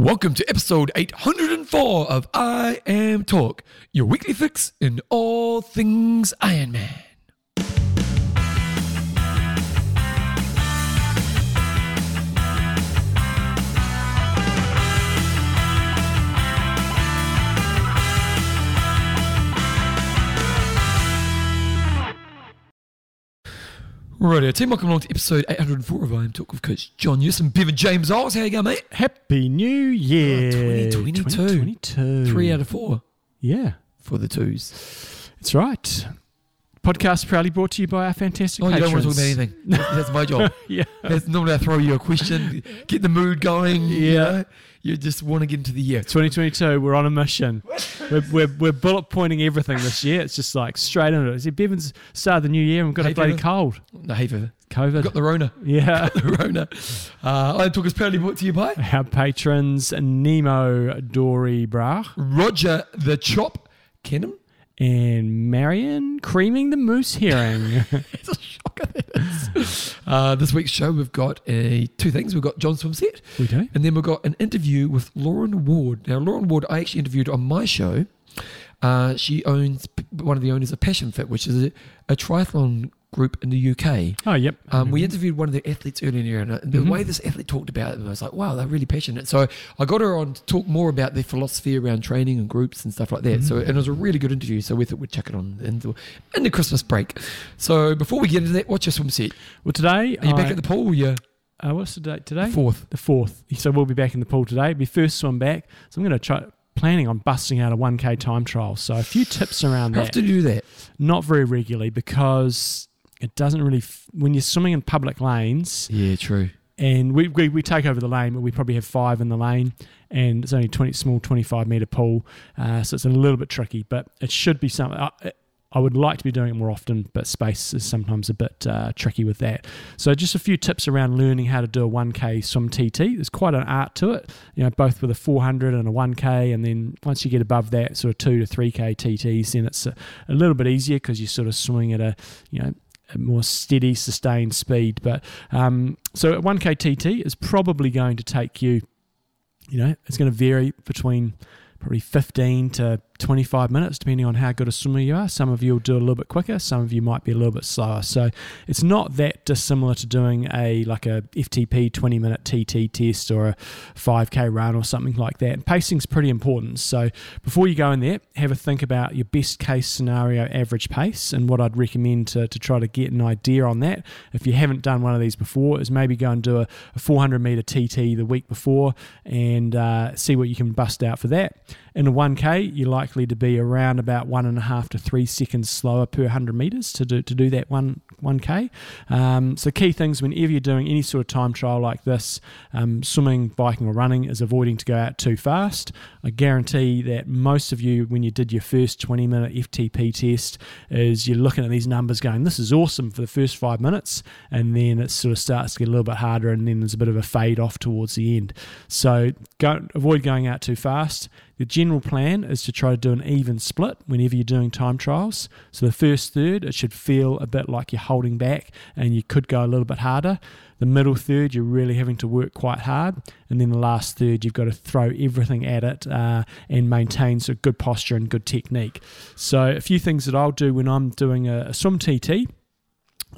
Welcome to episode 804 of IMTalk, your weekly fix in all things Iron Man. Right, team, welcome along to episode 804 of IMTalk with Coach John Newsom, Bevan James Eyles. How you going, mate? Happy New Year. 2022. 2022. Three out of four Yeah, for the twos. that's right. Podcast proudly brought to you by our fantastic Oh, you don't want to talk about anything. That's, that's my job. yeah. That's normally I throw you a question, get the mood going. You, Yeah. know? you just want to get into the year. 2022, we're on a mission. we're, we're, we're bullet pointing everything this year. It's just like straight into it. See, Bevan's started the new year and we've got a bloody cold. No, Viv. COVID. Got the Rona. yeah. The Rona. Uh, I Talk is proudly brought to you by Our patrons, Nemo Dory Brach Roger the Chop Kenham. And Marion Creaming the Moose hearing. It's a shocker that is. Uh, this week's show, we've got uh, two things. We've got John Swimset, we do. and then we've got an interview with Lauren Ward. Now, Lauren Ward, I actually interviewed on my show. Uh, she owns one of the owners of Passion Fit, which is a, a triathlon group in the UK. Oh, yep. Um, we interviewed one of the athletes earlier in the year, and uh, the Mhm. way this athlete talked about it, I was like, wow, they're really passionate. So I got her on to talk more about their philosophy around training and groups and stuff like that. So, and it was a really good interview. So we thought we'd check it on in the, in the Christmas break. So before we get into that, what's your swim set? Well, today, Are you back at the pool? Yeah, uh, what's the date today? fourth. the fourth. So we'll be back in the pool today. It'll be first swim back. So I'm going to try planning on busting out a 1k time trial. So a few tips around How that. do you do that? Not very regularly because it doesn't really f- when you're swimming in public lanes Yeah, true. and we, we, we take over the lane but we probably have five in the lane and it's only 20 small 25 meter pool uh, so it's a little bit tricky but it should be something I, I would like to be doing it more often but space is sometimes a bit uh, tricky with that so just a few tips around learning how to do a 1k swim tt there's quite an art to it you know both with a 400 and a 1k and then once you get above that sort of 2 to 3k tts then it's a, a little bit easier because you're sort of swimming at a you know more steady, sustained speed. But um, so at 1k TT is probably going to take you, you know, it's going to vary between probably 15 to 25 minutes, depending on how good a swimmer you are. Some of you will do a little bit quicker, some of you might be a little bit slower. So it's not that dissimilar to doing a like a FTP 20 minute TT test or a 5k run or something like that. And pacing's pretty important. So before you go in there, have a think about your best case scenario average pace and what I'd recommend to, to try to get an idea on that. If you haven't done one of these before, is maybe go and do a, a 400 meter TT the week before and uh, see what you can bust out for that. In a 1K, you're likely to be around about one and a half to three seconds slower per 100 meters to do to do that one 1K. Um, so key things whenever you're doing any sort of time trial like this, um, swimming, biking, or running, is avoiding to go out too fast. I guarantee that most of you, when you did your first 20 minute FTP test, is you're looking at these numbers going, "This is awesome for the first five minutes," and then it sort of starts to get a little bit harder, and then there's a bit of a fade off towards the end. So go, avoid going out too fast. The general plan is to try to do an even split whenever you're doing time trials. So the first third, it should feel a bit like you're holding back and you could go a little bit harder. The middle third, you're really having to work quite hard. And then the last third, you've got to throw everything at it uh, and maintain of good posture and good technique. So a few things that I'll do when I'm doing a, a swim TT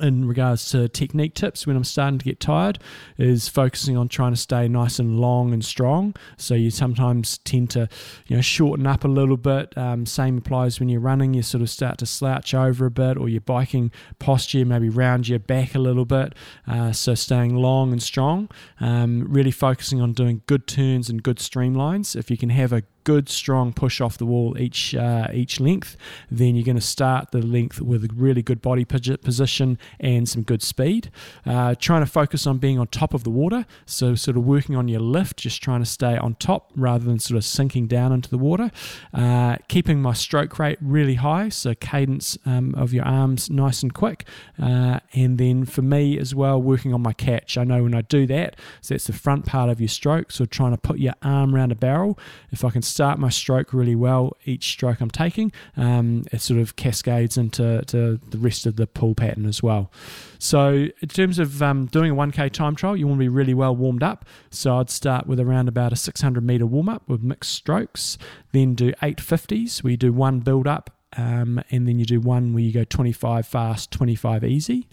in regards to technique tips when I'm starting to get tired is focusing on trying to stay nice and long and strong. So you sometimes tend to, you know, shorten up a little bit. Um, same applies when you're running. You sort of start to slouch over a bit, or your biking posture maybe round your back a little bit. Uh, so staying long and strong. Um, really focusing on doing good turns and good streamlines. If you can have a good strong push off the wall each uh, each length, then you're going to start the length with a really good body position and some good speed. Uh, trying to focus on being on top of the water, so sort of working on your lift, just trying to stay on top rather than sort of sinking down into the water. Uh, keeping my stroke rate really high, so cadence um, of your arms nice and quick, uh, and then for me as well, working on my catch. I know when I do that, so that's the front part of your stroke, so trying to put your arm around a barrel. If I can start my stroke really well. Each stroke I'm taking, um, it sort of cascades into to the rest of the pull pattern as well. So, in terms of um, doing a 1K time trial, you want to be really well warmed up. So, I'd start with around about a 600 meter warm up with mixed strokes, then do 850s. We do one build up, um, and then you do one where you go 25 fast, 25 easy.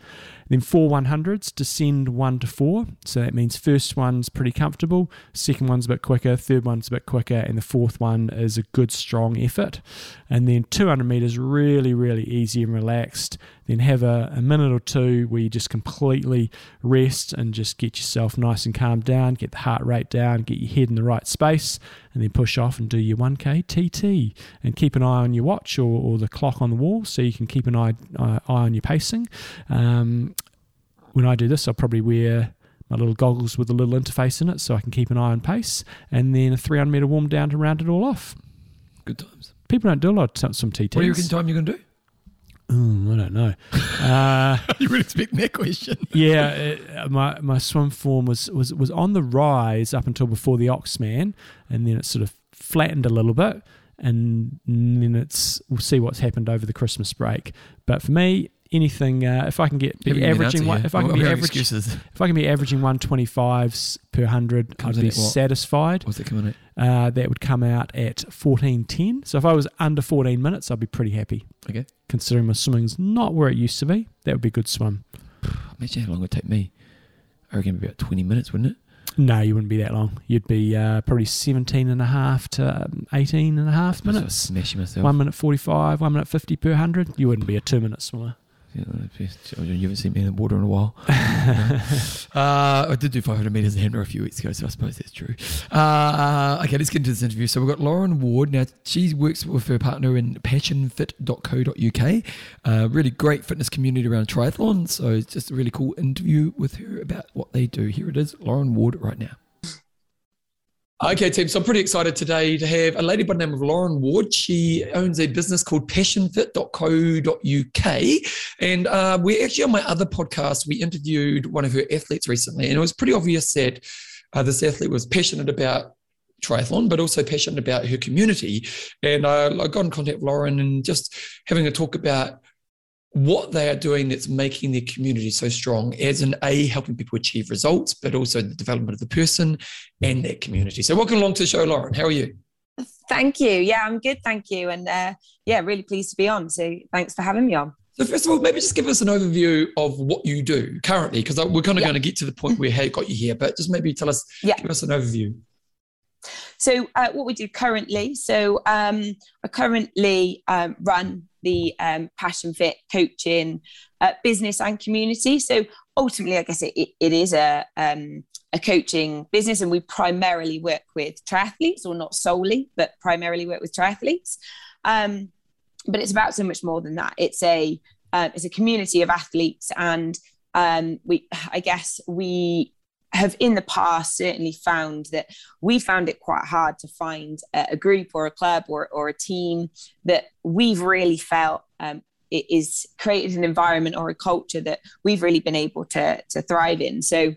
Then four 100s, descend one to four. So that means first one's pretty comfortable, second one's a bit quicker, third one's a bit quicker, and the fourth one is a good strong effort. And then 200 meters, really, really easy and relaxed. Then have a, a minute or two where you just completely rest and just get yourself nice and calm down, get the heart rate down, get your head in the right space, and then push off and do your 1K TT. And keep an eye on your watch or, or the clock on the wall so you can keep an eye, uh, eye on your pacing. Um, when I do this, I'll probably wear my little goggles with a little interface in it so I can keep an eye on pace, and then a 300 meter warm down to round it all off. Good times. People don't do a lot of some TTs. What do you reckon time you're going to do? Mm, I don't know. Uh, you would expect that question. yeah, it, uh, my my swim form was, was was on the rise up until before the Oxman, and then it sort of flattened a little bit, and then it's we'll see what's happened over the Christmas break. But for me, anything uh, if I can get be averaging one, if I can be average, if I can be averaging 125s per hundred, I'd be satisfied. What's that coming at? Uh, that would come out at 14.10. So if I was under 14 minutes, I'd be pretty happy. Okay. Considering my swimming's not where it used to be, that would be a good swim. Imagine how long it would take me. I reckon it'd be about 20 minutes, wouldn't it? No, you wouldn't be that long. You'd be uh, probably 17 and a half to um, 18 and a half minutes. Smashing myself. One minute 45, one minute 50 per 100. You wouldn't be a two minute swimmer. You haven't seen me in the water in a while. uh, I did do 500 meters in Hanmer a few weeks ago, so I suppose that's true. Uh, okay, let's get into this interview. So we've got Lauren Ward. Now, she works with her partner in passionfit.co.uk, uh, really great fitness community around triathlon. So it's just a really cool interview with her about what they do. Here it is, Lauren Ward, right now. Okay, team. So I'm pretty excited today to have a lady by the name of Lauren Ward. She owns a business called passionfit.co.uk. And uh, we actually, on my other podcast, we interviewed one of her athletes recently. And it was pretty obvious that uh, this athlete was passionate about triathlon, but also passionate about her community. And uh, I got in contact with Lauren and just having a talk about what they are doing that's making their community so strong as an a helping people achieve results but also the development of the person and their community. So welcome along to the show lauren. How are you? Thank you. Yeah i'm good thank you. And uh, yeah really pleased to be on. So thanks for having me on. So first of all maybe just give us an overview of what you do currently because we're kind of yeah. going to get to the point where how got you here but just maybe tell us yeah. give us an overview. So uh, what we do currently so um, i currently um, run the um, passion fit coaching uh, business and community. So ultimately i guess it, it, it is a um, a coaching business and we primarily work with triathletes or not solely but primarily work with triathletes. Um, but it's about so much more than that. It's a uh, it's a community of athletes and um, we i guess we have in the past certainly found that we found it quite hard to find a, group or a club or, or a team that we've really felt um, it is created an environment or a culture that we've really been able to to thrive in. So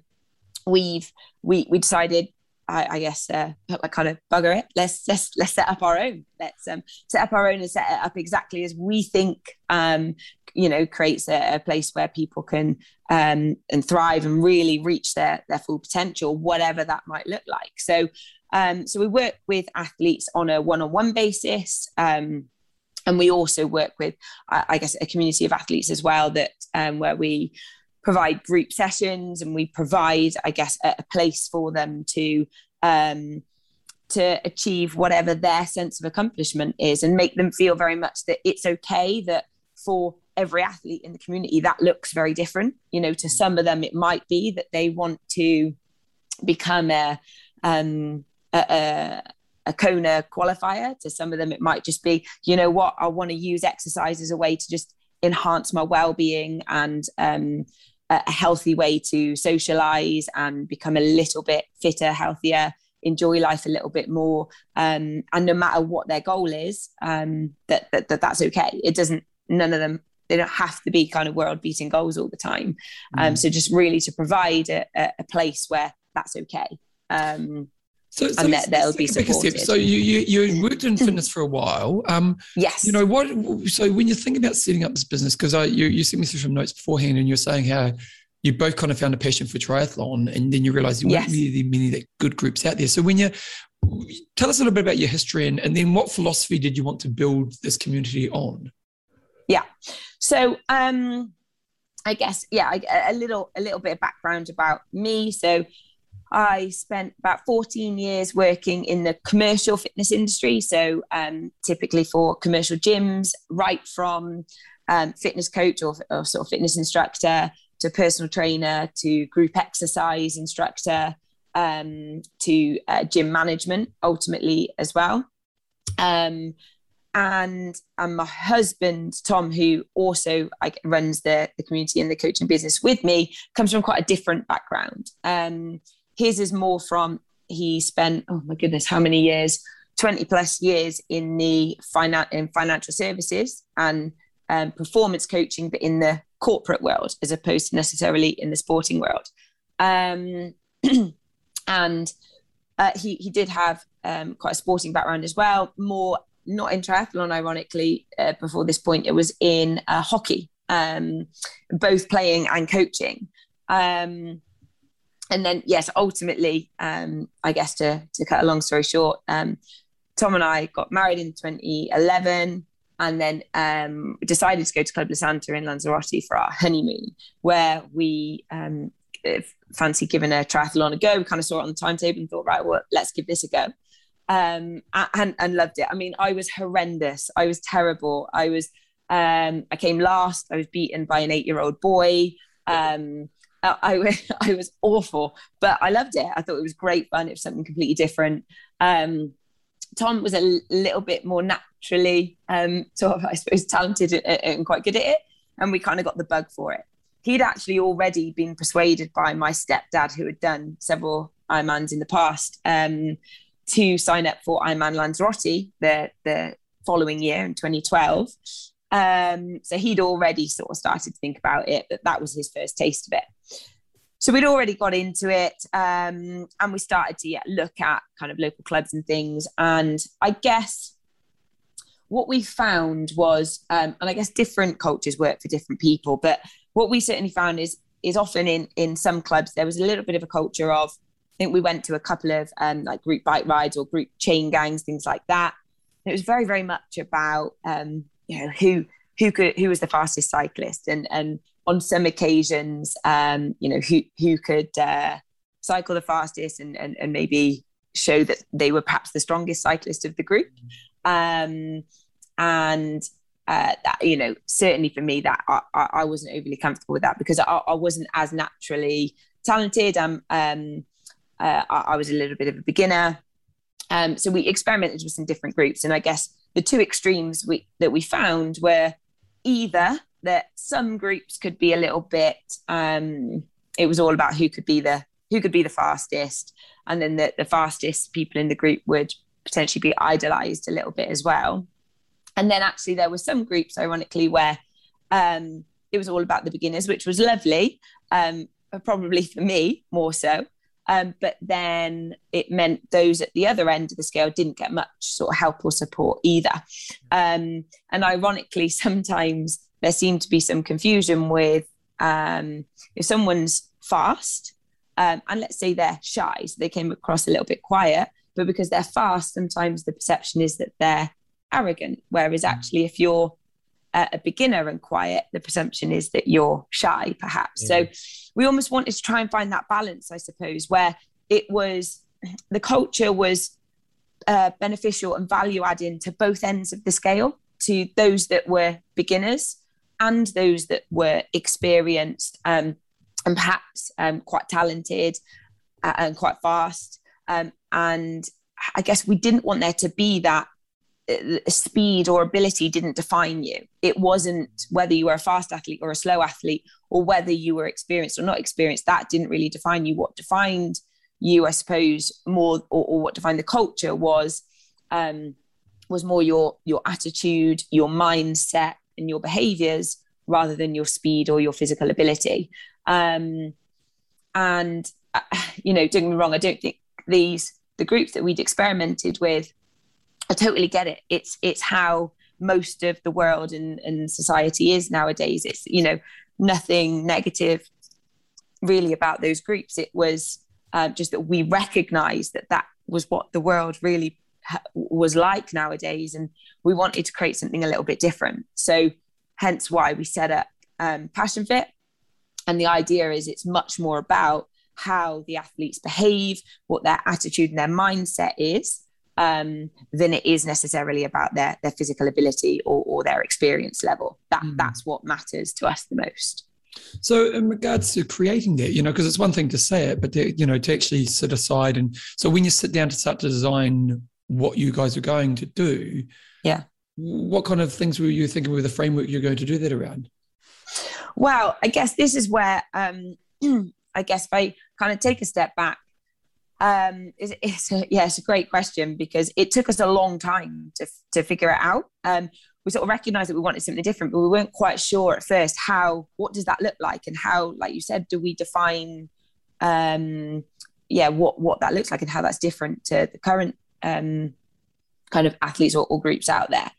we've we we decided I, I guess uh, I kind of bugger it. Let's let's let's set up our own. Let's um, set up our own and set it up exactly as we think. Um, you know, creates a, a place where people can um, and thrive and really reach their their full potential, whatever that might look like. So, um, so we work with athletes on a one-on-one basis. Um, and we also work with, I guess, a community of athletes as well that um, where we provide group sessions and we provide, I guess, a, a place for them to um, to achieve whatever their sense of accomplishment is and make them feel very much that it's okay that for every athlete in the community that looks very different you know to some of them it might be that they want to become a um, a, a, a Kona qualifier. To some of them, it might just be, you know what, I want to use exercise as a way to just enhance my well-being and um, a healthy way to socialize and become a little bit fitter, healthier, enjoy life a little bit more. Um, and no matter what their goal is, um, that, that, that that's okay. It doesn't. None of them. They don't have to be kind of world beating goals all the time. Um, mm. So just really to provide a, a, place where that's okay. Um, so, so and that they'll be supported. So you, you you worked in fitness for a while. Um, yes. You know what? So when you think about setting up this business, because I you you sent me through some notes beforehand, and you're saying how you both kind of found a passion for triathlon, and then you realised there weren't really many good groups out there. So when you tell us a little bit about your history, and, and then what philosophy did you want to build this community on? Yeah. So um, I guess yeah, a little a little bit of background about me. So I spent about 14 years working in the commercial fitness industry. So, um, typically for commercial gyms, right from um, fitness coach or, or, sort of fitness instructor to personal trainer to group exercise instructor um, to uh, gym management ultimately as well. Um, and and my husband Tom, who also runs the the community and the coaching business with me, comes from quite a different background. Um, his is more from he spent oh my goodness how many years 20 plus years in the finan- in financial services and um, performance coaching but in the corporate world as opposed to necessarily in the sporting world um, and uh, he he did have um, quite a sporting background as well more not in triathlon ironically uh, before this point it was in uh, hockey um, both playing and coaching um, and then yes, ultimately, um, I guess to to cut a long story short, um, Tom and I got married in 2011, and then um, decided to go to Club La Santa in Lanzarote for our honeymoon, where we um, fancy giving a triathlon a go. We kind of saw it on the timetable and thought, right, well, let's give this a go. Um, and, and loved it. I mean, I was horrendous. I was terrible. I was, um, I came last. I was beaten by an eight-year-old boy. Um, I, I was awful, but I loved it. I thought it was great fun. It was something completely different. Um, Tom was a little bit more naturally, um, sort of, I suppose, talented and quite good at it. And we kind of got the bug for it. He'd actually already been persuaded by my stepdad, who had done several Ironmans in the past, um, to sign up for Ironman Lanzarote the, the following year in 2012. Um, so he'd already sort of started to think about it, but that was his first taste of it. So we'd already got into it, um, and we started to yeah, look at kind of local clubs and things. And I guess what we found was, um, and I guess different cultures work for different people, but what we certainly found is is often in in some clubs there was a little bit of a culture of. I think we went to a couple of um, like group bike rides or group chain gangs, things like that. And it was very, very much about um, you know who who could who was the fastest cyclist? And and on some occasions um, you know who who could uh, cycle the fastest and, and and maybe show that they were perhaps the strongest cyclist of the group. Um, and uh, that you know certainly for me that I, I wasn't overly comfortable with that because I, I wasn't as naturally talented. Um, um uh, I, I was a little bit of a beginner. Um, so we experimented with some different groups. And I guess the two extremes we, that we found were either that some groups could be a little bit um, it was all about who could be the who could be the fastest. And then the, the fastest people in the group would potentially be idolized a little bit as well. And then actually there were some groups ironically where um, it was all about the beginners which was lovely um, probably for me more so um, but then it meant those at the other end of the scale didn't get much sort of help or support either. Um, and ironically, sometimes there seemed to be some confusion with um, if someone's fast, um, and let's say they're shy, so they came across a little bit quiet, but because they're fast, sometimes the perception is that they're arrogant. Whereas actually, if you're a beginner and quiet, the presumption is that you're shy, perhaps. Yeah. So we almost wanted to try and find that balance, I suppose, where it was the culture was uh, beneficial and value adding to both ends of the scale, to those that were beginners and those that were experienced um, and perhaps um, quite talented uh, and quite fast. Um, and I guess we didn't want there to be that speed or ability didn't define you. It wasn't whether you were a fast athlete or a slow athlete or whether you were experienced or not experienced. That didn't really define you. What defined you, I suppose, more or, or what defined the culture was um, was more your your attitude, your mindset, and your behaviors rather than your speed or your physical ability. Um, and uh, you know, don't get me wrong, I don't think these the groups that we'd experimented with, I totally get it. It's it's how most of the world and, and society is nowadays. It's you know nothing negative really about those groups. It was uh, just that we recognized that that was what the world really ha- was like nowadays, and we wanted to create something a little bit different. So, hence why we set up um, Passion Fit. And the idea is it's much more about how the athletes behave, what their attitude and their mindset is, um, than it is necessarily about their their physical ability or, or their experience level. That mm. that's what matters to us the most. So, in regards to creating that, you know, because it's one thing to say it, but to, you know, to actually sit aside and so when you sit down to start to design what you guys are going to do, yeah, what kind of things were you thinking with the framework you're going to do that around? Well, I guess this is where, um, I guess, if I kind of take a step back, um, it's, it's a, yeah, it's a great question because it took us a long time to to figure it out. Um, we sort of recognized that we wanted something different, but we weren't quite sure at first how, what does that look like? And how, like you said, do we define, um, yeah, what, what that looks like and how that's different to the current um, kind of athletes or, or groups out there.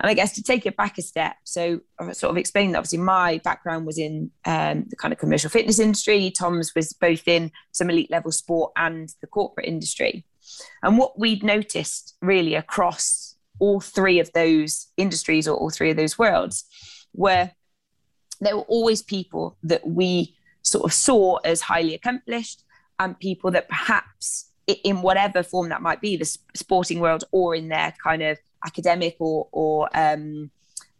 And I guess to take it back a step, so I sort of explained that obviously my background was in um, the kind of commercial fitness industry. Tom's was both in some elite level sport and the corporate industry. And what we'd noticed really across all three of those industries or all three of those worlds where there were always people that we sort of saw as highly accomplished and people that perhaps in whatever form that might be the sporting world or in their kind of academic or or um,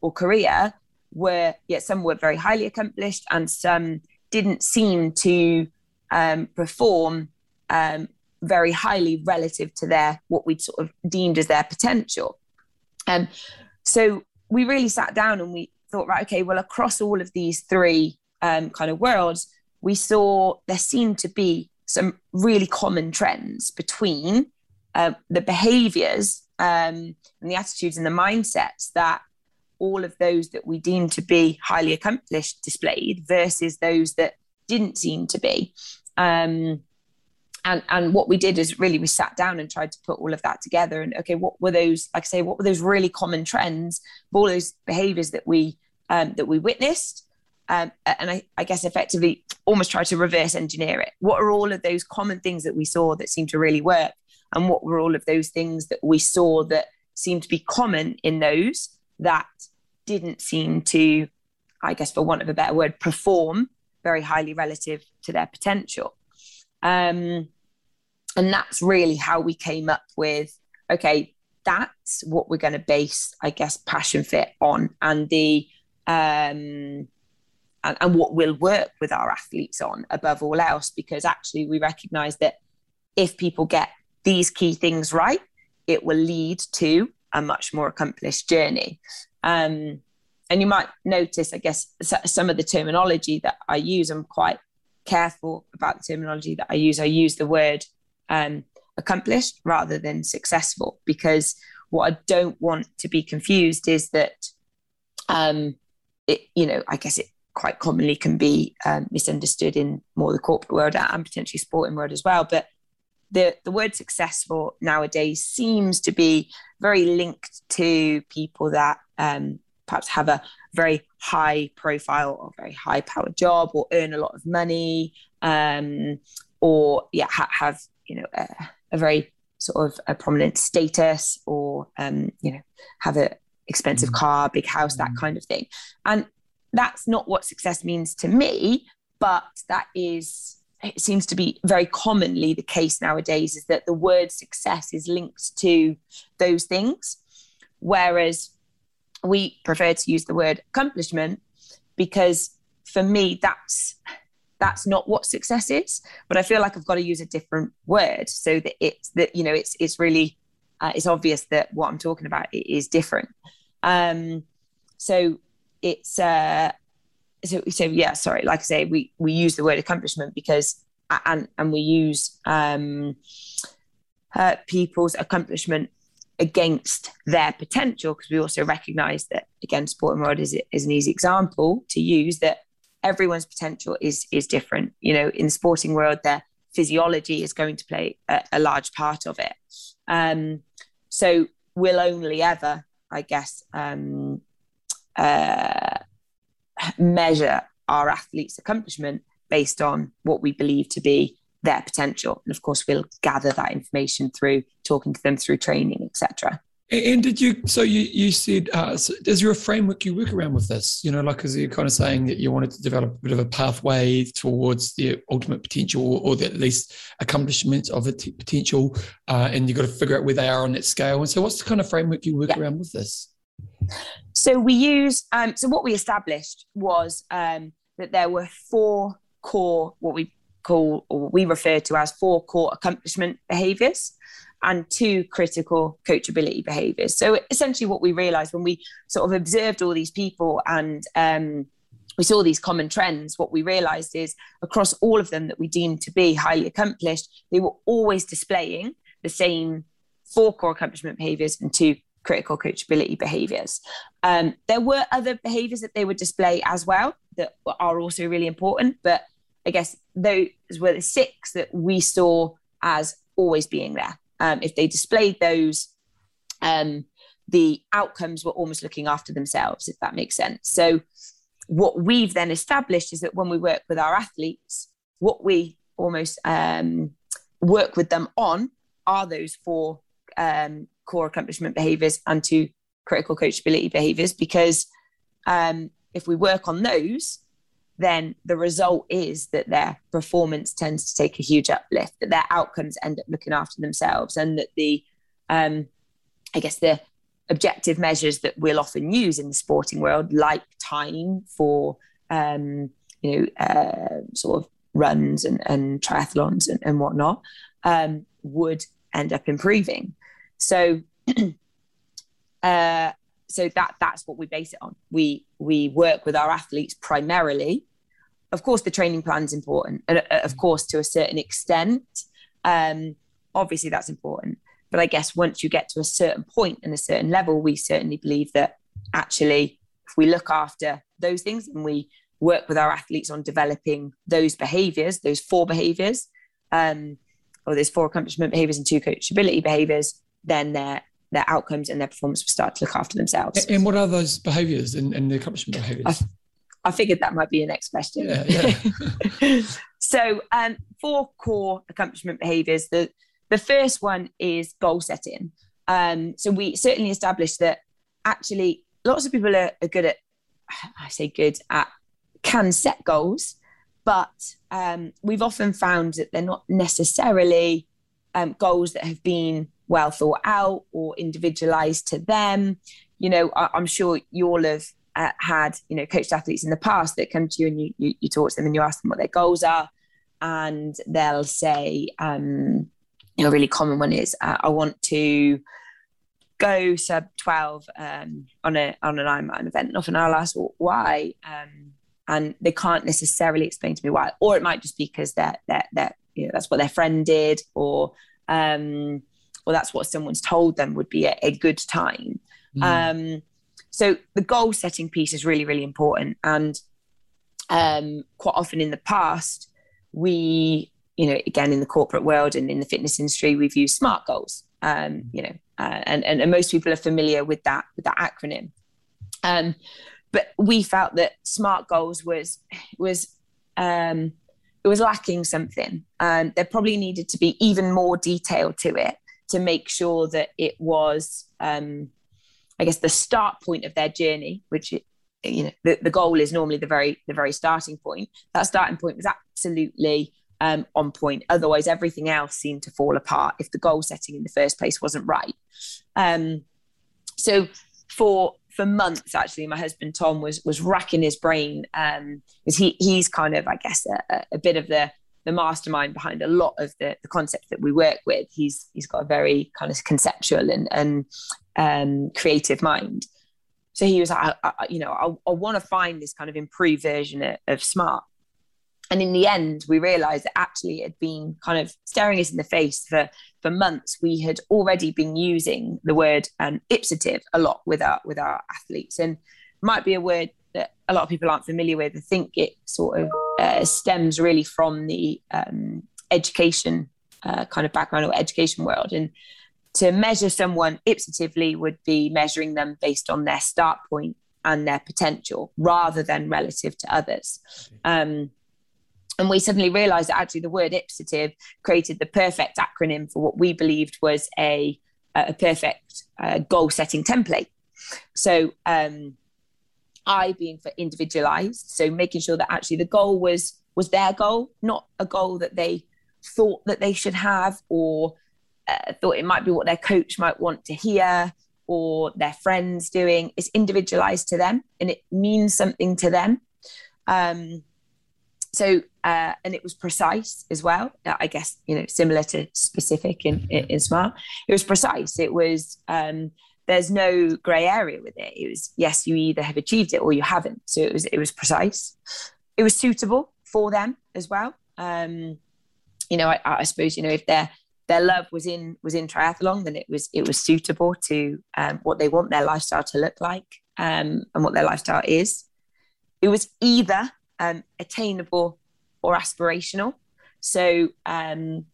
or career were yeah some were very highly accomplished and some didn't seem to um, perform um, very highly relative to their what we'd sort of deemed as their potential. Um, so we really sat down and we thought, right, okay, well, across all of these three um, kind of worlds, we saw there seemed to be some really common trends between uh, the behaviors um, and the attitudes and the mindsets that all of those that we deemed to be highly accomplished displayed versus those that didn't seem to be. Um, and and what we did is really we sat down and tried to put all of that together and okay what were those like i say what were those really common trends all those behaviors that we um, that we witnessed? Um, and I, I, guess effectively almost try to reverse engineer it. What are all of those common things that we saw that seemed to really work and what were all of those things that we saw that seemed to be common in those that didn't seem to i guess for want of a better word perform very highly relative to their potential. Um, and that's really how we came up with okay, that's what we're going to base, I guess, Passion Fit on and the um, and, and what will work with our athletes on above all else, because actually we recognize that if people get these key things right, it will lead to a much more accomplished journey. Um, and you might notice, I guess, some of the terminology that I use. I'm quite careful about the terminology that I use. I use the word um, accomplished rather than successful because what I don't want to be confused is that, um, it, you know, I guess it quite commonly can be um, misunderstood in more the corporate world and potentially sporting world as well. But the the word successful nowadays seems to be very linked to people that um, perhaps have a very high profile or very high powered job or earn a lot of money um, or yeah ha- have you know a, a, very sort of a prominent status or um, you know have a expensive mm. car big house that mm. kind of thing and that's not what success means to me but that is it seems to be very commonly the case nowadays is that the word success is linked to those things. Whereas we prefer to use the word accomplishment because for me that's that's not what success is but i feel like i've got to use a different word so that it's that you know it's it's really uh, it's obvious that what i'm talking about is different. Um so it's uh so so yeah sorry like i say we we use the word accomplishment because and and we use um uh, people's accomplishment against their potential because we also recognize that again sporting world is, is an easy example to use that everyone's potential is is different you know in the sporting world their physiology is going to play a, a large part of it. Um, so we'll only ever, I guess, um, uh, measure our athletes' accomplishment based on what we believe to be their potential. And of course, we'll gather that information through talking to them through training, etc. And did you? So you you said, uh, so is there a framework you work around with this? You know, like as you're kind of saying that you wanted to develop a bit of a pathway towards the ultimate potential, or the, at least accomplishment of a t- potential, uh, and you've got to figure out where they are on that scale. And so, what's the kind of framework you work yeah. around with this? So we use. Um, so what we established was um, that there were four core, what we call or we refer to as four core accomplishment behaviors and two critical coachability behaviors. So essentially, what we realized when we sort of observed all these people and um, we saw these common trends, what we realized is across all of them that we deemed to be highly accomplished, they were always displaying the same four core accomplishment behaviors and two critical coachability behaviors. Um, there were other behaviors that they would display as well that are also really important, but I guess those were the six that we saw as always being there um, if they displayed those, um, the outcomes were almost looking after themselves, if that makes sense. So, what we've then established is that when we work with our athletes, what we almost um, work with them on are those four um, core accomplishment behaviors and two critical coachability behaviors. Because um, if we work on those, then the result is that their performance tends to take a huge uplift, that their outcomes end up looking after themselves, and that the, um, I guess, the objective measures that we'll often use in the sporting world, like time for, um, you know, uh, sort of runs and, and triathlons and, and whatnot, um, would end up improving. So, uh, so that that's what we base it on. We we work with our athletes primarily. Of course the training plan is important and uh, of course to a certain extent. Um, obviously that's important. But i guess once you get to a certain point and a certain level we certainly believe that actually if we look after those things and we work with our athletes on developing those behaviors those four behaviors um, or those four accomplishment behaviors and two coachability behaviors then their their outcomes and their performance will start to look after themselves and what are those behaviors and, and the accomplishment behaviors I figured that might be your next question. Yeah, yeah. so, um, four core accomplishment behaviors. The the first one is goal setting. Um, so we certainly established that actually lots of people are, are good at, I say good at, can set goals, but um, we've often found that they're not necessarily um, goals that have been well thought out or individualized to them. You know, I, am sure you all have uh, had you know coached athletes in the past that come to you and you, you, you talk to them and you ask them what their goals are. And they'll say um, you know a really common one is uh, I want to go sub 12 um, on a on an Ironman event and often I'll ask well, why? Um, and they can't necessarily explain to me why. Or it might just be because they're, they're, they're you know that's what their friend did or um, or that's what someone's told them would be a, a good time mm. um, so the goal setting piece is really, really important. And um, quite often in the past, we, you know, again in the corporate world and in the fitness industry, we've used SMART goals. Um, you know, uh, and, and, and most people are familiar with that with that acronym. Um, but we felt that SMART goals was was um, it was lacking something. and there probably needed to be even more detail to it to make sure that it was um, I guess the start point of their journey, which you know the, the goal is normally the very the very starting point. That starting point was absolutely um, on point. Otherwise, everything else seemed to fall apart if the goal setting in the first place wasn't right. Um, so for for months, actually, my husband Tom was was racking his brain because um, he he's kind of I guess a, a bit of the the mastermind behind a lot of the, the concepts that we work with. He's he's got a very kind of conceptual and and um, creative mind. So he was like, I, I, you know, I, I want to find this kind of improved version of, of smart. And in the end, we realized that actually it had been kind of staring us in the face for, for months. We had already been using the word um, ipsative a lot with our with our athletes, and might be a word that a lot of people aren't familiar with. I think it sort of uh, stems really from the um, education uh, kind of background or education world. And to measure someone ipsatively would be measuring them based on their start point and their potential rather than relative to others. Um, and we suddenly realized that actually the word ipsative created the perfect acronym for what we believed was a, a perfect uh, goal setting template. So, um, I being for individualized, so making sure that actually the goal was was their goal, not a goal that they thought that they should have or uh, thought it might be what their coach might want to hear or their friends doing. It's individualized to them and it means something to them. Um, so, uh, and it was precise as well. I guess, you know, similar to specific in, in, in SMART. It was precise. It was, um, there's no gray area with it. It was, yes, you either have achieved it or you haven't. So it was, it was precise. It was suitable for them as well. Um, you know, I, I suppose, you know, if their their love was in was in triathlon, then it was it was suitable to um, what they want their lifestyle to look like um, and what their lifestyle is. It was either um, attainable or aspirational. So um,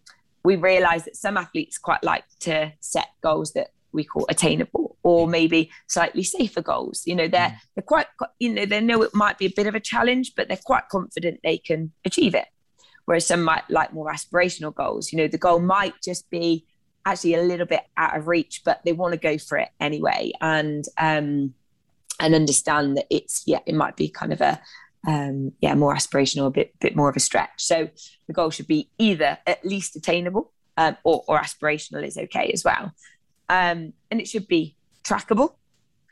we realised that some athletes quite like to set goals that we call attainable or maybe slightly safer goals. You know, they're mm. they're quite you know they know it might be a bit of a challenge, but they're quite confident they can achieve it whereas some might like more aspirational goals. You know, the goal might just be actually a little bit out of reach, but they want to go for it anyway, and um, and understand that it's yeah, it might be kind of a um, yeah, more aspirational, a bit bit more of a stretch. So the goal should be either at least attainable um, or, or aspirational is okay as well, um, and it should be trackable.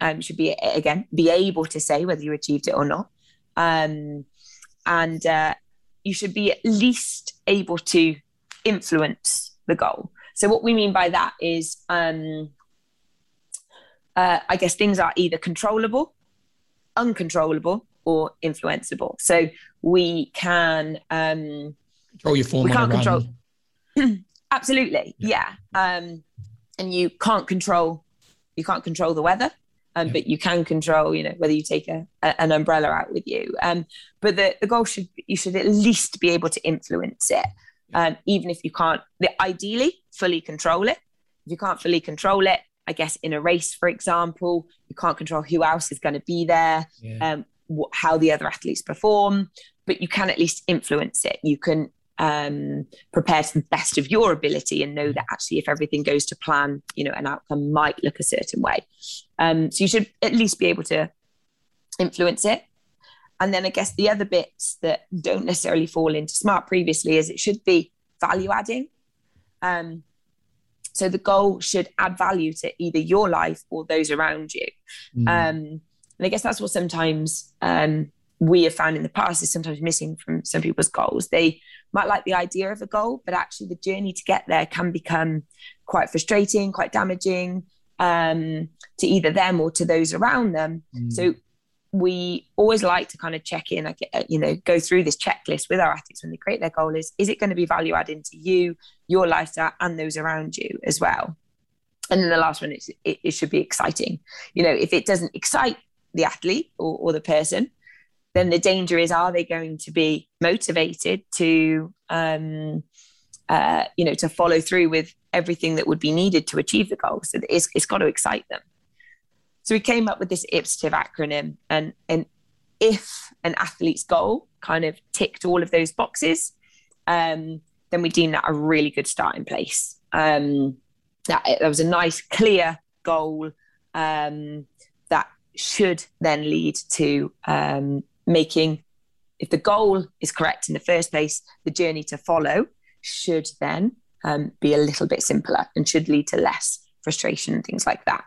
Um, should be again be able to say whether you achieved it or not, um, and uh, you should be at least able to influence the goal. So what we mean by that is, um, uh, I guess things are either controllable, uncontrollable, or influenceable. So we can um, control your form. We can't control. Absolutely, yeah. yeah. Um, and you can't control. You can't control the weather um, yeah. but you can control, you know, whether you take a, a, an umbrella out with you. Um, but the, the goal should you should at least be able to influence it, um, even if you can't. Ideally, fully control it. If you can't fully control it, I guess in a race, for example, you can't control who else is going to be there, yeah. um, what, how the other athletes perform, but you can at least influence it. You can um, prepare to the best of your ability and know that actually if everything goes to plan you know an outcome might look a certain way. Um, so you should at least be able to influence it. And then i guess the other bits that don't necessarily fall into smart previously is it should be value adding. Um, so the goal should add value to either your life or those around you. Mm. um, and i guess that's what sometimes um, we have found in the past is sometimes missing from some people's goals. They might like the idea of a goal, but actually the journey to get there can become quite frustrating, quite damaging um, to either them or to those around them. Mm. So we always like to kind of check in, like, uh, you know, go through this checklist with our athletes when they create their goal is, is it going to be value adding to you, your lifestyle and those around you as well? And then the last one is it, it should be exciting. You know, if it doesn't excite the athlete or, or the person, then the danger is are they going to be motivated to um, uh, you know to follow through with everything that would be needed to achieve the goal? So it's, it's got to excite them. So we came up with this ipsative acronym and and if an athlete's goal kind of ticked all of those boxes um, then we deem that a really good starting place. Um, that, that was a nice clear goal um, that should then lead to um, making, if the goal is correct in the first place, the journey to follow should then um, be a little bit simpler and should lead to less frustration and things like that.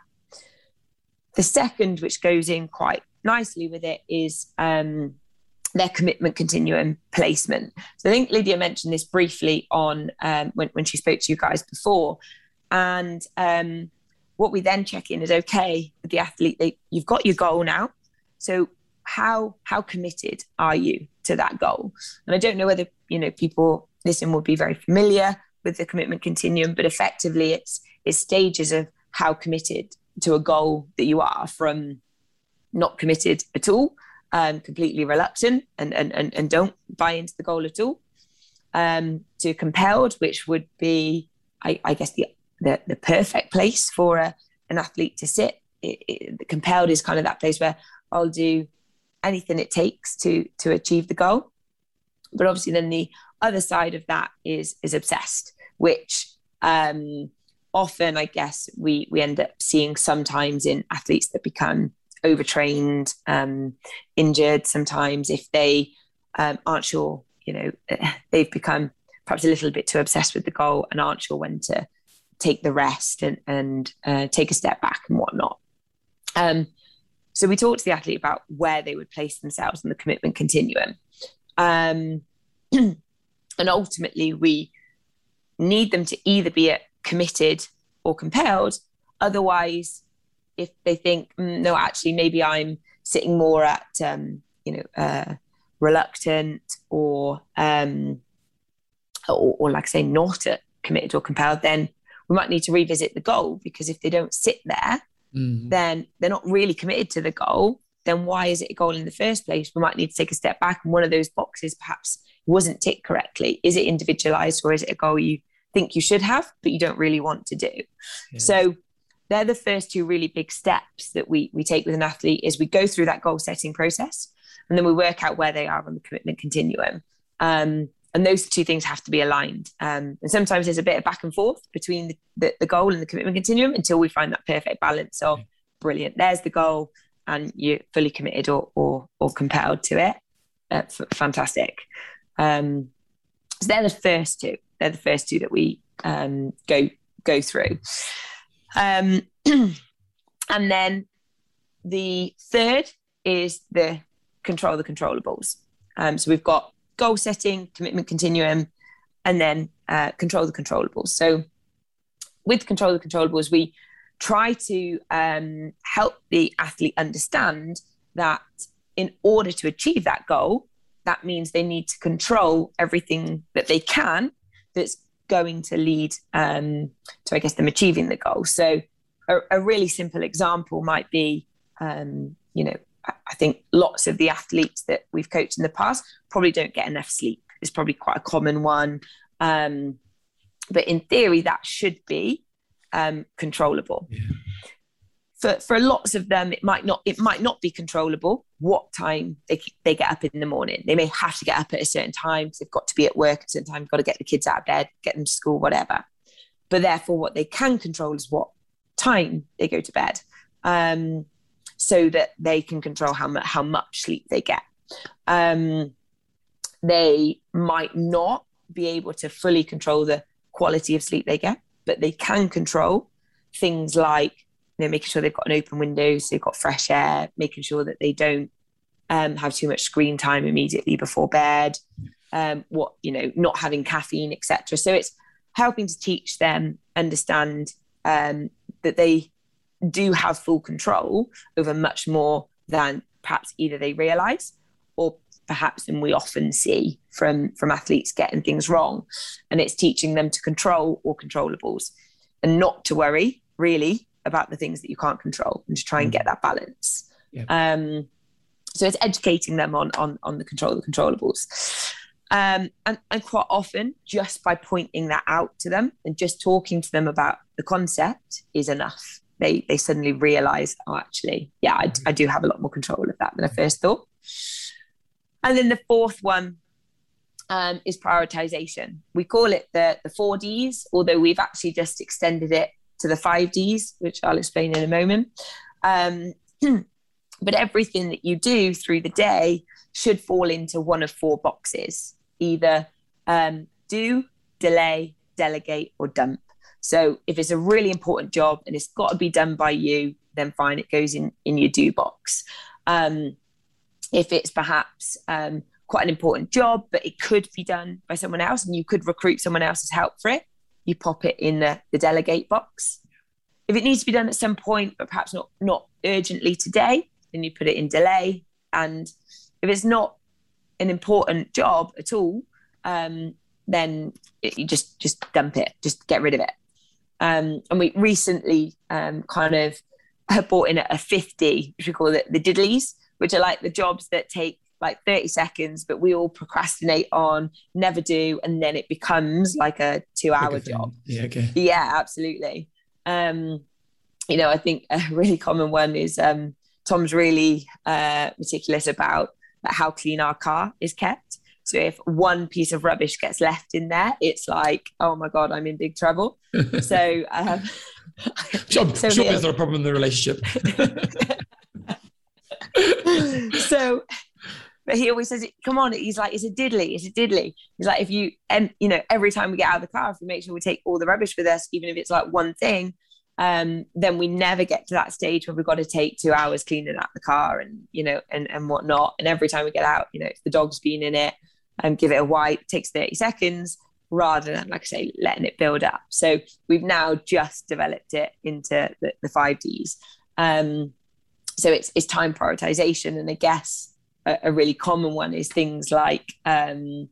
The second, which goes in quite nicely with it, is um, their commitment continuum placement. So I think Lydia mentioned this briefly on um, when, when she spoke to you guys before. And um, what we then check in is okay the athlete, they, you've got your goal now. So how how committed are you to that goal? And I don't know whether you know people listening will be very familiar with the commitment continuum, but effectively it's it's stages of how committed to a goal that you are from not committed at all, um, completely reluctant and, and and and don't buy into the goal at all, um, to compelled, which would be, I, I guess, the, the, the perfect place for a, an athlete to sit. It, it, compelled is kind of that place where I'll do anything it takes to to achieve the goal. But obviously, then the other side of that is is obsessed, which um, often I guess we we end up seeing sometimes in athletes that become overtrained, um, injured. Sometimes if they um, aren't sure, you know, they've become perhaps a little bit too obsessed with the goal and aren't sure when to take the rest and and uh, take a step back and whatnot. Um, so we talked to the athlete about where they would place themselves in the commitment continuum. Um, and ultimately, we need them to either be committed or compelled. Otherwise, if they think, mm, no, actually, maybe I'm sitting more at, um, you know, uh, reluctant or, um, or, or, like I say, not at committed or compelled, then we might need to revisit the goal because if they don't sit there, mm-hmm. then they're not really committed to the goal, then why is it a goal in the first place? We might need to take a step back and one of those boxes perhaps wasn't ticked correctly. Is it individualized or is it a goal you think you should have, but you don't really want to do? Yes. So they're the first two really big steps that we we take with an athlete is we go through that goal setting process and then we work out where they are on the commitment continuum. Um, and those two things have to be aligned. Um, and sometimes there's a bit of back and forth between the, the, the, goal and the commitment continuum until we find that perfect balance of brilliant, there's the goal, and you're fully committed or or, or compelled to it. Uh, fantastic. Um, so they're the first two. They're the first two that we um, go go through. Um, and then the third is the control the controllables. Um, so we've got goal setting, commitment continuum, and then uh, control the controllables. So, with control the controllables, we try to um, help the athlete understand that in order to achieve that goal, that means they need to control everything that they can that's going to lead um, to, I guess, them achieving the goal. So, a, a really simple example might be, um, you know, I think lots of the athletes that we've coached in the past probably don't get enough sleep. It's probably quite a common one. Um, but in theory, that should be um, controllable. Yeah. For, for lots of them, it might not it might not be controllable what time they, they get up in the morning. They may have to get up at a certain time because they've got to be at work at a certain time, got to get the kids out of bed, get them to school, whatever. But therefore, what they can control is what time they go to bed. Um, so that they can control how much how much sleep they get. Um, they might not be able to fully control the quality of sleep they get, but they can control things like you know making sure they've got an open window, so they've got fresh air, making sure that they don't um, have too much screen time immediately before bed, um, what you know, not having caffeine, etc. So it's helping to teach them understand um, that they do have full control over much more than perhaps either they realize or perhaps and we often see from from athletes getting things wrong and it's teaching them to control or controllables and not to worry really about the things that you can't control and to try and mm. get that balance yeah. um so it's educating them on on on the control of the controllables um, and, and quite often just by pointing that out to them and just talking to them about the concept is enough they they suddenly realize, oh, actually, yeah, I, I do have a lot more control of that than I first thought. And then the fourth one um, is prioritization. We call it the the four Ds, although we've actually just extended it to the five Ds, which I'll explain in a moment. Um, but everything that you do through the day should fall into one of four boxes: either um, do, delay, delegate, or dump. So if it's a really important job and it's got to be done by you, then fine, it goes in in your do box. Um, if it's perhaps um, quite an important job, but it could be done by someone else, and you could recruit someone else's help for it, you pop it in the, the delegate box. If it needs to be done at some point, but perhaps not not urgently today, then you put it in delay. And if it's not an important job at all, um, then it, you just just dump it, just get rid of it. Um, and we recently um, kind of brought in a 50, which we call it the diddlies, which are like the jobs that take like 30 seconds, but we all procrastinate on, never do, and then it becomes like a two hour job. Yeah, okay. Yeah, absolutely. Um, you know, I think a really common one is um, Tom's really uh, meticulous about how clean our car is kept. So if one piece of rubbish gets left in there, it's like, oh my god, I'm in big trouble. so, um, sure, so sure, not a problem in the relationship. so but he always says, "Come on!" He's like, "It's a diddly. It's a diddly." He's like, "If you and you know, every time we get out of the car, if we make sure we take all the rubbish with us, even if it's like one thing, um, then we never get to that stage where we've got to take two hours cleaning out the car and you know and and whatnot. And every time we get out, you know, if the dog's been in it, and give it a wipe, it takes thirty seconds rather than like I say, letting it build up. So we've now just developed it into the, the five Ds. Um, so it's it's time prioritization, and I guess a, a really common one is things like um,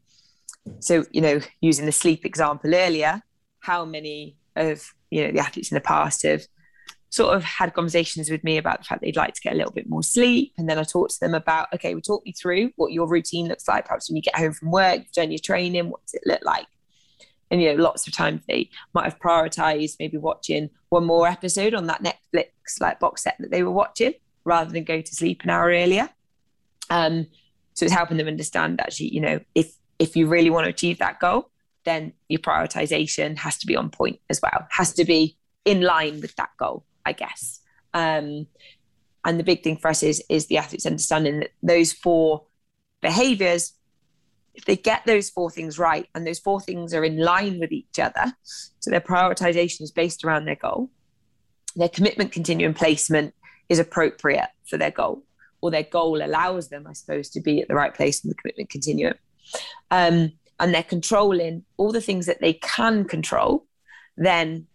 so you know using the sleep example earlier how many of you know the athletes in the past have sort of had conversations with me about the fact they'd like to get a little bit more sleep. And then i talked to them about okay well talk me through what your routine looks like. Perhaps when you get home from work done your training what does it look like? And you know lots of times they might have prioritized maybe watching one more episode on that netflix like box set that they were watching rather than go to sleep an hour earlier. Um, so it's helping them understand actually, you know, if if you really want to achieve that goal, then your prioritization has to be on point as well, has to be in line with that goal, I guess. Um, and the big thing for us is is the athletes understanding that those four behaviors, if they get those four things right and those four things are in line with each other, so their prioritization is based around their goal, their commitment continuum placement is appropriate for their goal or their goal allows them, I suppose, to be at the right place in the commitment continuum. Um, and they're controlling all the things that they can control, then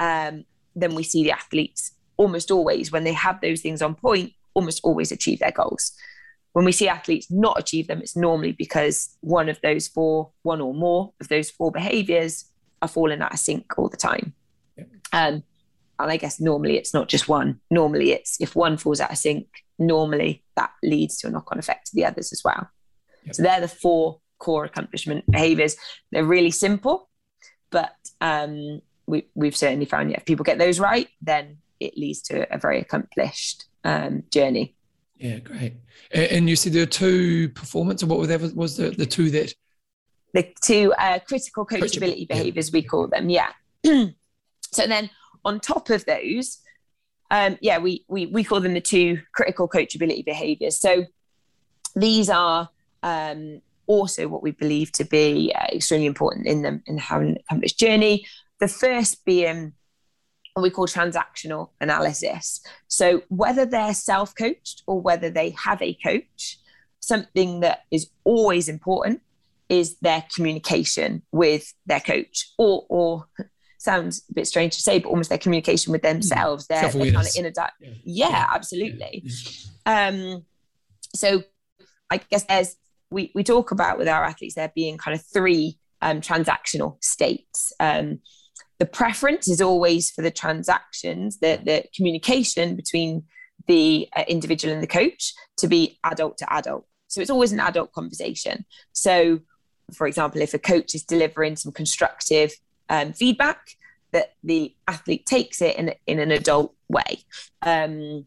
um, then we see the athletes almost always when they have those things on point, almost always achieve their goals. When we see athletes not achieve them, it's normally because one of those four, one or more of those four behaviors are falling out of sync all the time. Um, and I guess normally it's not just one. Normally it's if one falls out of sync, normally that leads to a knock on effect to the others as well. Yep. So they're the four core accomplishment behaviors. They're really simple, but um, we, we've certainly found yeah, if people get those right, then it leads to a very accomplished um, journey. Yeah, great. And you see there are two performance, or what were there was the, the two that the two uh, critical coachability behaviors we call them. Yeah. so then on top of those, um, yeah, we, we, we call them the two critical coachability behaviors. So these are um, also what we believe to be uh, extremely important in them in having an accomplished journey. The first being what we call transactional analysis. So whether they're self-coached or whether they have a coach, something that is always important is their communication with their coach or or sounds a bit strange to say, but almost their communication with themselves, their, their kind of inner di- yeah. yeah, absolutely. Yeah. Um, so I guess there's we we talk about with our athletes there being kind of three um, transactional states. Um, the preference is always for the transactions, the the communication between the uh, individual and the coach to be adult to adult. So it's always an adult conversation. So, for example, if a coach is delivering some constructive um, feedback that the athlete takes it in, in an adult way um,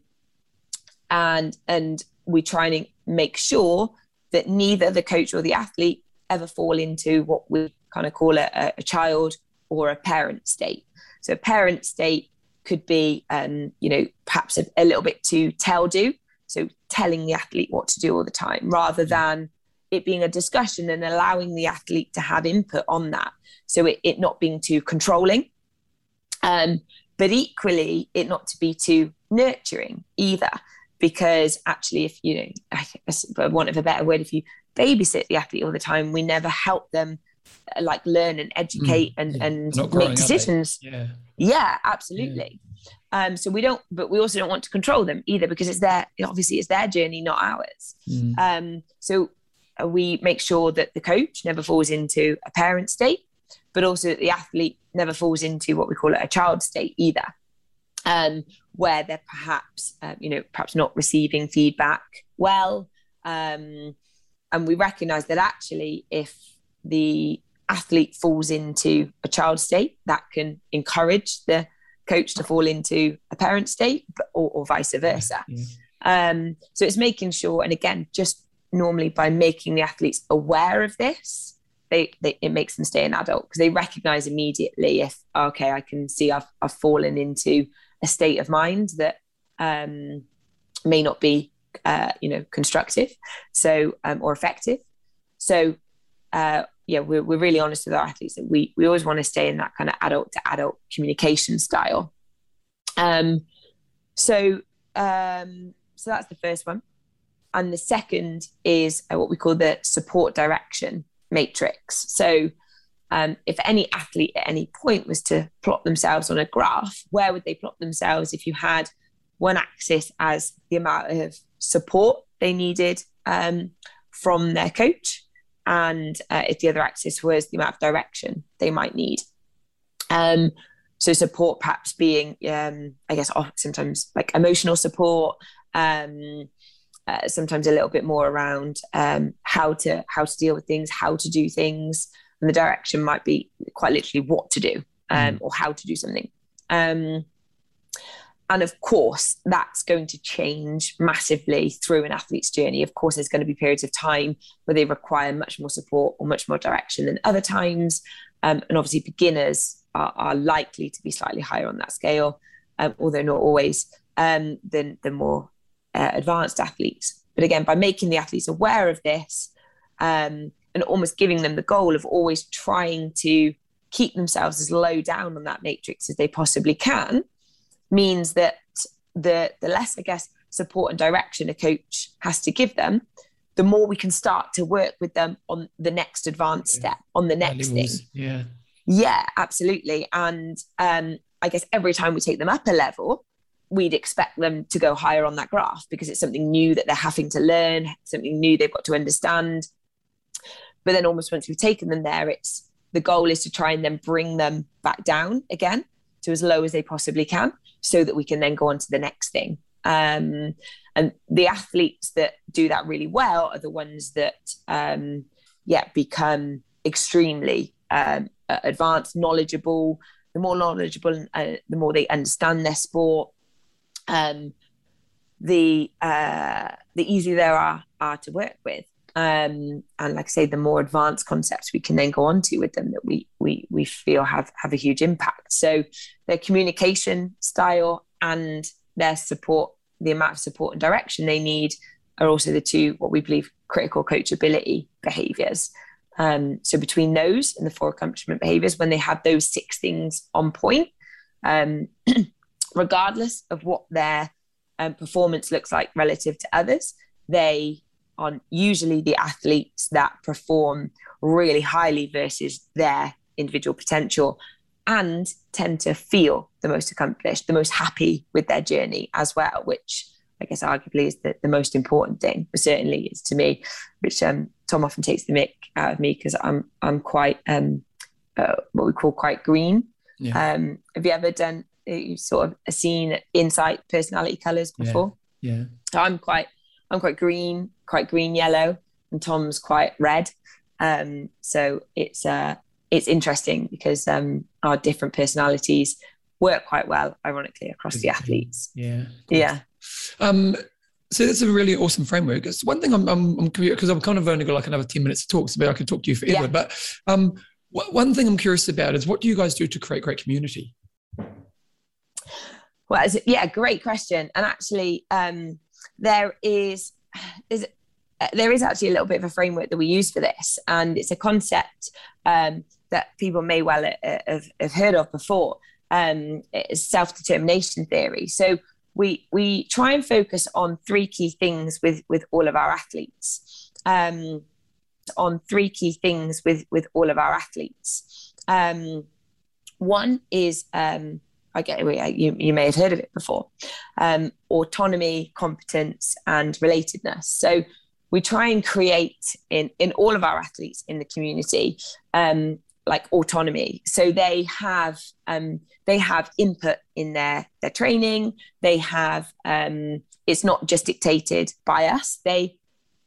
and and we try and make sure that neither the coach or the athlete ever fall into what we kind of call a, a child or a parent state so a parent state could be um, you know perhaps a, a little bit too tell do so telling the athlete what to do all the time rather than it being a discussion and allowing the athlete to have input on that. So it, it not being too controlling, um, but equally it not to be too nurturing either. Because actually, if you know, for want of a better word, if you babysit the athlete all the time, we never help them like learn and educate mm, and yeah. and make decisions. Yeah, yeah, absolutely. Yeah. Um, so we don't, but we also don't want to control them either because it's their obviously it's their journey, not ours. Mm. Um, so uh, we make sure that the coach never falls into a parent state, but also that the athlete never falls into what we call it a child state either, um, where they're perhaps, uh, you know, perhaps not receiving feedback well, Um, and we recognize that actually, if the athlete falls into a child state, that can encourage the coach to fall into a parent state or, or vice versa. Yeah. Um, so it's making sure, and again, just normally by making the athletes aware of this, they, they it makes them stay an adult because they recognize immediately if okay, I can see I've I've fallen into a state of mind that um, may not be uh, you know constructive, so um, or effective. So uh, yeah, we're, we're really honest with our athletes that we we always want to stay in that kind of adult to adult communication style. Um, so um, so that's the first one, and the second is uh, what we call the support direction matrix. So um, if any athlete at any point was to plot themselves on a graph, where would they plot themselves if you had one axis as the amount of support they needed um, from their coach, and uh, if the other axis was the amount of direction they might need. Um, so support perhaps being, um, I guess, sometimes like emotional support, um, uh, sometimes a little bit more around um, how to how to deal with things, how to do things, and the direction might be quite literally what to do um, mm. or how to do something. And of course, that's going to change massively through an athlete's journey. Of course, there's going to be periods of time where they require much more support or much more direction than other times. Um, and obviously, beginners are, are, likely to be slightly higher on that scale, um, although not always, um, than the more uh, advanced athletes. But again, by making the athletes aware of this um, and almost giving them the goal of always trying to keep themselves as low down on that matrix as they possibly can, means that the the less I guess support and direction a coach has to give them, the more we can start to work with them on the next advanced step, on the next thing. Yeah. Yeah, absolutely. And um, I guess every time we take them up a level, we'd expect them to go higher on that graph because it's something new that they're having to learn, something new they've got to understand. But then almost once we've taken them there, it's the goal is to try and then bring them back down again to as low as they possibly can so that we can then go on to the next thing. Um, and the athletes that do that really well are the ones that, um, yeah, become extremely um, advanced, knowledgeable. The more knowledgeable, uh, the more they understand their sport. Um, the uh, the easier they are are to work with. Um, and like I say, the more advanced concepts we can then go on to with them that we we we feel have have a huge impact. So their communication style and their support, the amount of support and direction they need, are also the two what we believe critical coachability behaviors. Um, so between those and the four accomplishment behaviors, when they have those six things on point, um, regardless of what their um, performance looks like relative to others, they on usually the athletes that perform really highly versus their individual potential and tend to feel the most accomplished, the most happy with their journey as well, which I guess arguably is the, the most important thing, but certainly is to me, which um, Tom often takes the mick out of me because I'm I'm quite um, uh, what we call quite green. Yeah. Um, have you ever done uh, sort of seen insight personality colors before? Yeah. yeah. So I'm quite I'm quite green, quite green yellow, and Tom's quite red. Um, so it's uh, it's interesting because um, our different personalities work quite well, ironically, across the athletes. Yeah. Yeah. Um, so that's a really awesome framework. It's one thing I'm, I'm, I'm because I'm kind of only got like another 10 minutes to talk, so maybe I could talk to you forever. Yeah. But um, one thing I'm curious about is what do you guys do to create great community? Well, yeah, great question. And actually, um, there is there's there is actually a little bit of a framework that we use for this, and it's a concept um, that people may well uh, have, have heard of before. Um, it's self-determination theory. So we we try and focus on three key things with with all of our athletes. Um, on three key things with with all of our athletes. Um, one is um, I get you, you may have heard of it before um, autonomy, competence, and relatedness. So we try and create in, in all of our athletes in the community um, like autonomy. So they have um, they have input in their their training. They have um, it's not just dictated by us. They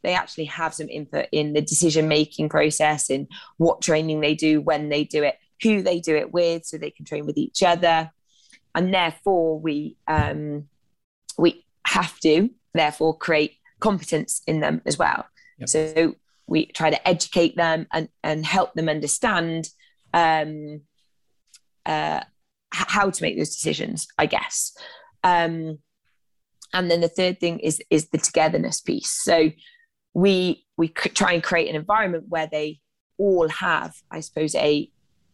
they actually have some input in the decision making process in what training they do when they do it who they do it with so they can train with each other and therefore we um, we have to therefore create competence in them as well. Yep. so we try to educate them and, and help them understand um, uh, how to make those decisions i guess. Um, and then the third thing is is the togetherness piece. So we we try and create an environment where they all have i suppose a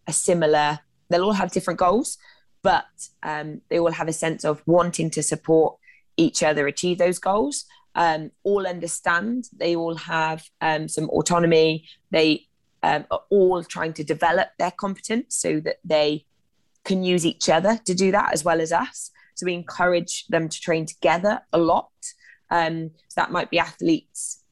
a similar they'll all have different goals but um, they all have a sense of wanting to support each other achieve those goals um, all understand. They all have um, some autonomy. They um, are all trying to develop their competence so that they can use each other to do that as well as us. So we encourage them to train together a lot. Um, so that might be athletes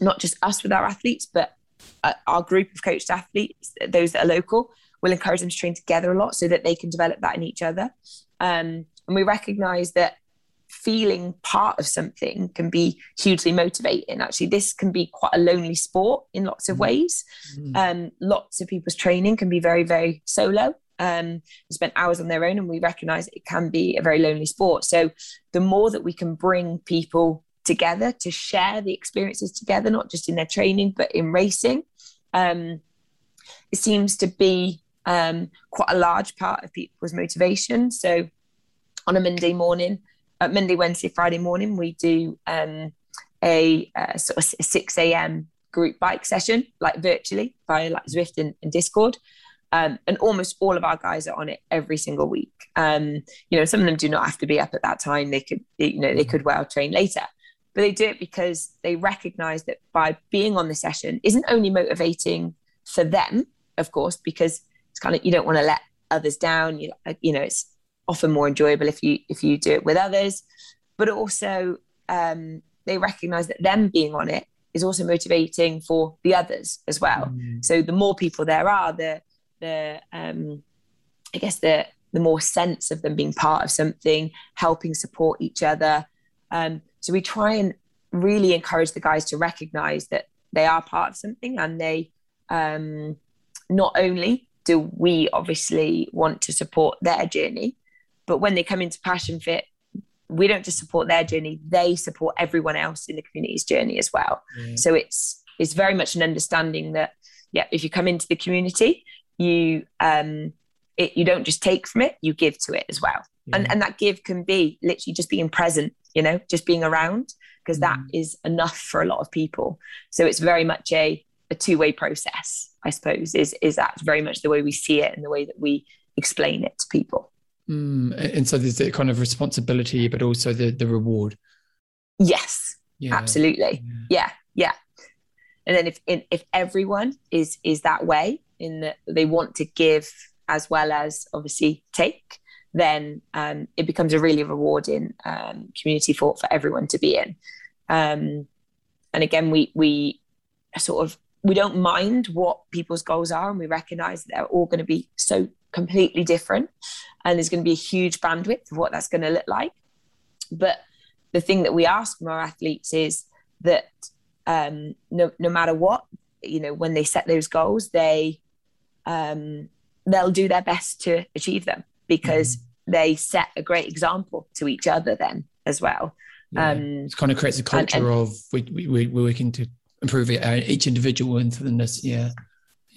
not just us with our athletes but uh, our group of coached athletes those that are local we'll encourage them to train together a lot so that they can develop that in each other. Um, and we recognize that feeling part of something can be hugely motivating. Actually, this can be quite a lonely sport in lots of mm. ways. Mm. Um, lots of people's training can be very, very solo. Um, spend hours on their own, and we recognize it can be a very lonely sport. So, the more that we can bring people together to share the experiences together, not just in their training, but in racing, um, it seems to be um, quite a large part of people's motivation. So on a Monday morning, uh, Monday, Wednesday, Friday morning, we do um, a, a, sort of 6 a.m. group bike session, like virtually via like Zwift and, and Discord. Um, and almost all of our guys are on it every single week. Um, you know, some of them do not have to be up at that time. They could, you know, they could well train later, but they do it because they recognize that by being on the session isn't only motivating for them, of course, because it's kind of you don't want to let others down you, you know it's often more enjoyable if you if you do it with others. But also um, they recognize that them being on it is also motivating for the others as well. Mm. so the more people there are the the um, i guess the the more sense of them being part of something helping support each other. Um, so we try and really encourage the guys to recognize that they are part of something and they um, not only do we obviously want to support their journey but when they come into passion fit we don't just support their journey they support everyone else in the community's journey as well mm. so it's it's very much an understanding that yeah if you come into the community you um it, you don't just take from it you give to it as well yeah. and and that give can be literally just being present you know just being around because mm. that is enough for a lot of people so it's very much a a two-way process i suppose is is that very much the way we see it and the way that we explain it to people mm, and so there's the kind of responsibility but also the the reward yes yeah. absolutely yeah. yeah yeah and then if if everyone is is that way in that they want to give as well as obviously take then um, it becomes a really rewarding um, community for for everyone to be in um, and again we we sort of we don't mind what people's goals are and we recognize that they're all going to be so completely different and there's going to be a huge bandwidth of what that's going to look like but the thing that we ask from our athletes is that um, no, no matter what you know when they set those goals they um, they'll do their best to achieve them because mm-hmm. they set a great example to each other then as well yeah. um, it kind of creates a culture and, and, of we, we, we're working to improve it, uh, each individual into this. Yeah.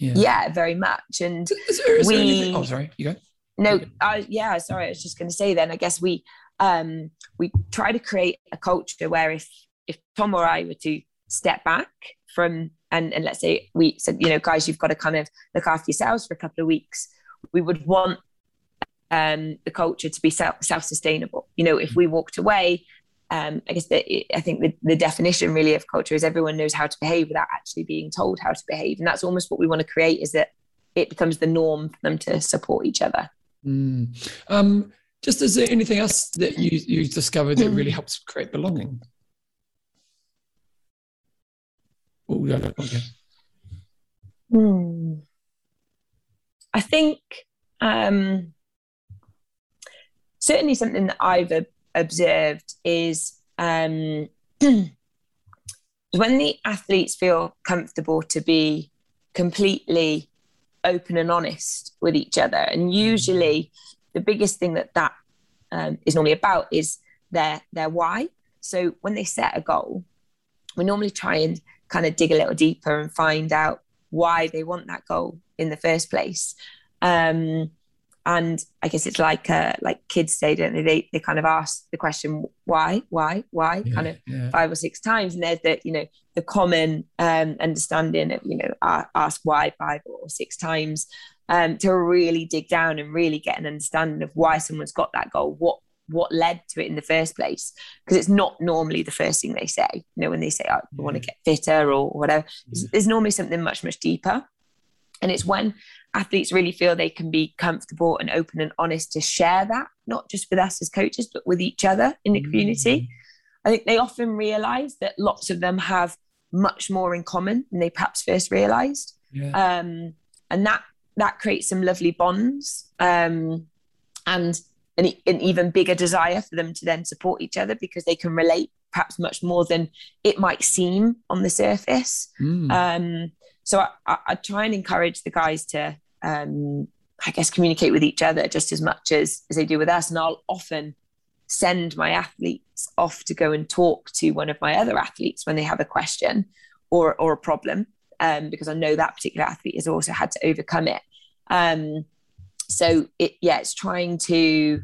Yeah. Yeah, very much. And is there, is we, oh, sorry, you go. No, I, yeah, sorry. I was just going to say then, I guess we, um, we try to create a culture where if, if Tom or I were to step back from, and, and let's say we said, you know, guys, you've got to kind of look after yourselves for a couple of weeks. We would want um, the culture to be self sustainable. You know, if we walked away um, I guess the, I think the, the definition really of culture is everyone knows how to behave without actually being told how to behave, and that's almost what we want to create. Is that it becomes the norm for them to support each other. Mm. Um, just is there anything else that you you discovered that really helps create belonging? Oh, yeah, okay. Hmm. I think um, certainly something that I've observed is um, when the athletes feel comfortable to be completely open and honest with each other. And usually, the biggest thing that that um, is normally about is their their why. So when they set a goal, we normally try and kind of dig a little deeper and find out why they want that goal in the first place. Um, and I guess it's like uh, like kids say, don't they? They they kind of ask the question why, why, why, yeah, kind of yeah. five or six times, and there's the you know the common um, understanding of you know ask why five or six times um, to really dig down and really get an understanding of why someone's got that goal, what what led to it in the first place, because it's not normally the first thing they say. You know, when they say oh, I yeah. want to get fitter or whatever, there's normally something much much deeper, and it's when athletes really feel they can be comfortable and open and honest to share that, not just with us as coaches, but with each other in the community. Mm-hmm. I think they often realize that lots of them have much more in common than they perhaps first realized. Yeah. Um, and that that creates some lovely bonds um, and an, an even bigger desire for them to then support each other because they can relate perhaps much more than it might seem on the surface. Mm. Um, so I, I, I, try and encourage the guys to um, I guess communicate with each other just as much as as they do with us. And I'll often send my athletes off to go and talk to one of my other athletes when they have a question or or a problem, um, because I know that particular athlete has also had to overcome it. Um, so it yeah, it's trying to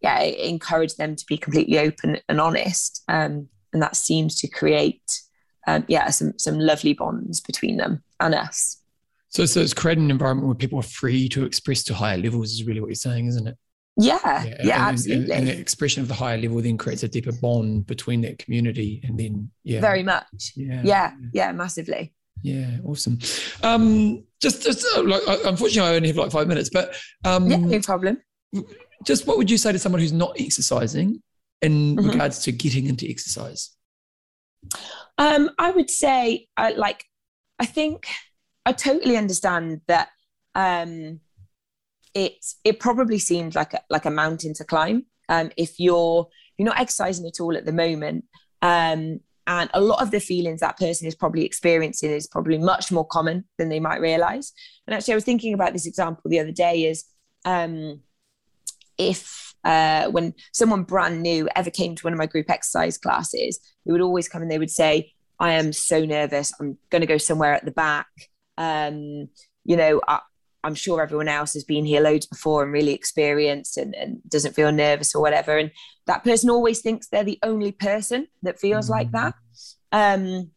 yeah encourage them to be completely open and honest, um, and that seems to create um, yeah some some lovely bonds between them and us. So, so it's creating an environment where people are free to express to higher levels is really what you're saying, isn't it? Yeah, yeah, yeah and, absolutely. And, the expression of the higher level then creates a deeper bond between that community, and then yeah, very much. Yeah, yeah, yeah, massively. Yeah, awesome. Um, just, just uh, like, unfortunately, I only have like five minutes, but um, yeah, no problem. Just what would you say to someone who's not exercising in mm-hmm. regards to getting into exercise? Um, I would say, I like, I think I totally understand that um, it it probably seemed like a, like a mountain to climb um, if you're you're not exercising at all at the moment. Um, and a lot of the feelings that person is probably experiencing is probably much more common than they might realize. And actually, I was thinking about this example the other day is um, if uh, when someone brand new ever came to one of my group exercise classes, they would always come and they would say, I am so nervous. I'm going to go somewhere at the back. Um, you know, I, am sure everyone else has been here loads before and really experienced and, and, doesn't feel nervous or whatever. And that person always thinks they're the only person that feels like that. Um,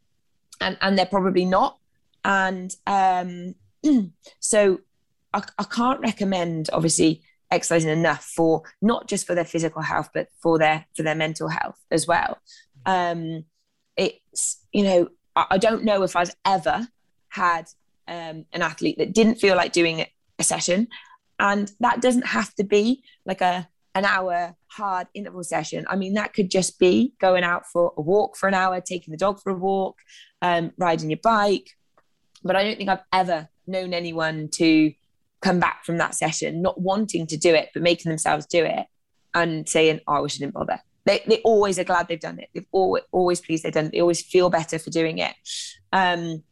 and, and they're probably not. And um, so I, I can't recommend, obviously, exercising enough for not just for their physical health, but for their for their mental health as well. Um, it's you know I, I don't know if I've ever had um, an athlete that didn't feel like doing a session. And that doesn't have to be like a an hour hard interval session. I mean, that could just be going out for a walk for an hour, taking the dog for a walk, um, riding your bike. But I don't think I've ever known anyone to come back from that session not wanting to do it, but making themselves do it and saying, oh, I wish I didn't bother. They, they always are glad they've done it. They've always, always pleased they've done it. They always feel better for doing it. Um,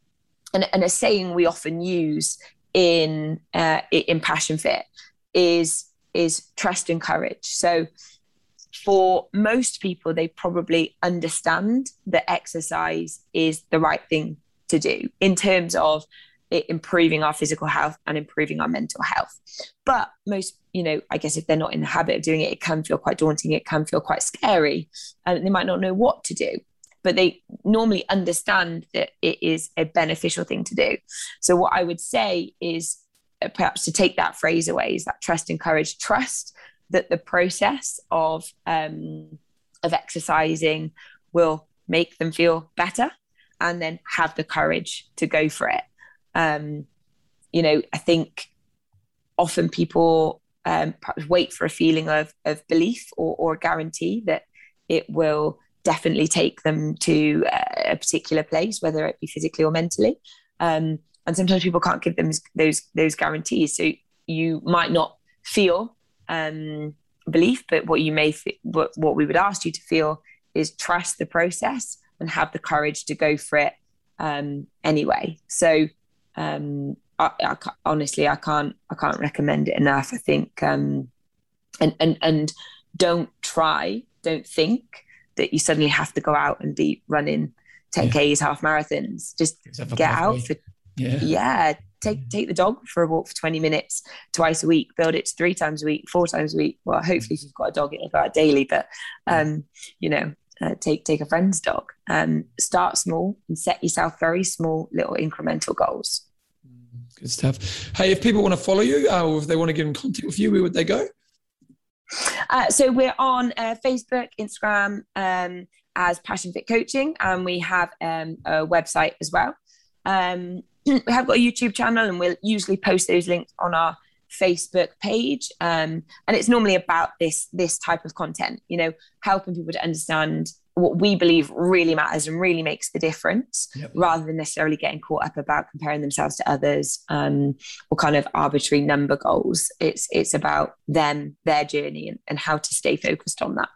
and, and a saying we often use in uh, in passion fit is is trust and courage so for most people they probably understand that exercise is the right thing to do in terms of improving our physical health and improving our mental health but most you know i guess if they're not in the habit of doing it it can feel quite daunting it can feel quite scary and they might not know what to do but they normally understand that it is a beneficial thing to do. So, what I would say is uh, perhaps to take that phrase away is that trust and courage. Trust that the process of um, of exercising will make them feel better, and then have the courage to go for it. Um, you know, I think often people um, wait for a feeling of of belief or, or guarantee that it will definitely take them to a particular place, whether it be physically or mentally. Um, and sometimes people can't give them those those guarantees. So you might not feel um, belief, but what you may what, what we would ask you to feel is trust the process and have the courage to go for it um, anyway. So um, I, I honestly, I can't, I can't recommend it enough. I think, um, and and and don't try, don't think that you suddenly have to go out and be running 10ks, yeah. half marathons. Just get out for, yeah. yeah, take take the dog for a walk for 20 minutes twice a week build it to three times a week four times a week well hopefully if you've got a dog it'll go out daily but um you know uh, take take a friend's dog um start small and set yourself very small little incremental goals good stuff. Hey if people want to follow you uh, or if they want to get in contact with you where would they go? Uh, so we're on uh, facebook instagram um, as passion fit coaching and we have um, a website as well. Um, we have got a YouTube channel and we'll usually post those links on our Facebook page. Um, and it's normally about this this type of content, you know, helping people to understand what we believe really matters and really makes the difference yep. rather than necessarily getting caught up about comparing themselves to others um, or kind of arbitrary number goals it's it's about them their journey and, and how to stay focused on that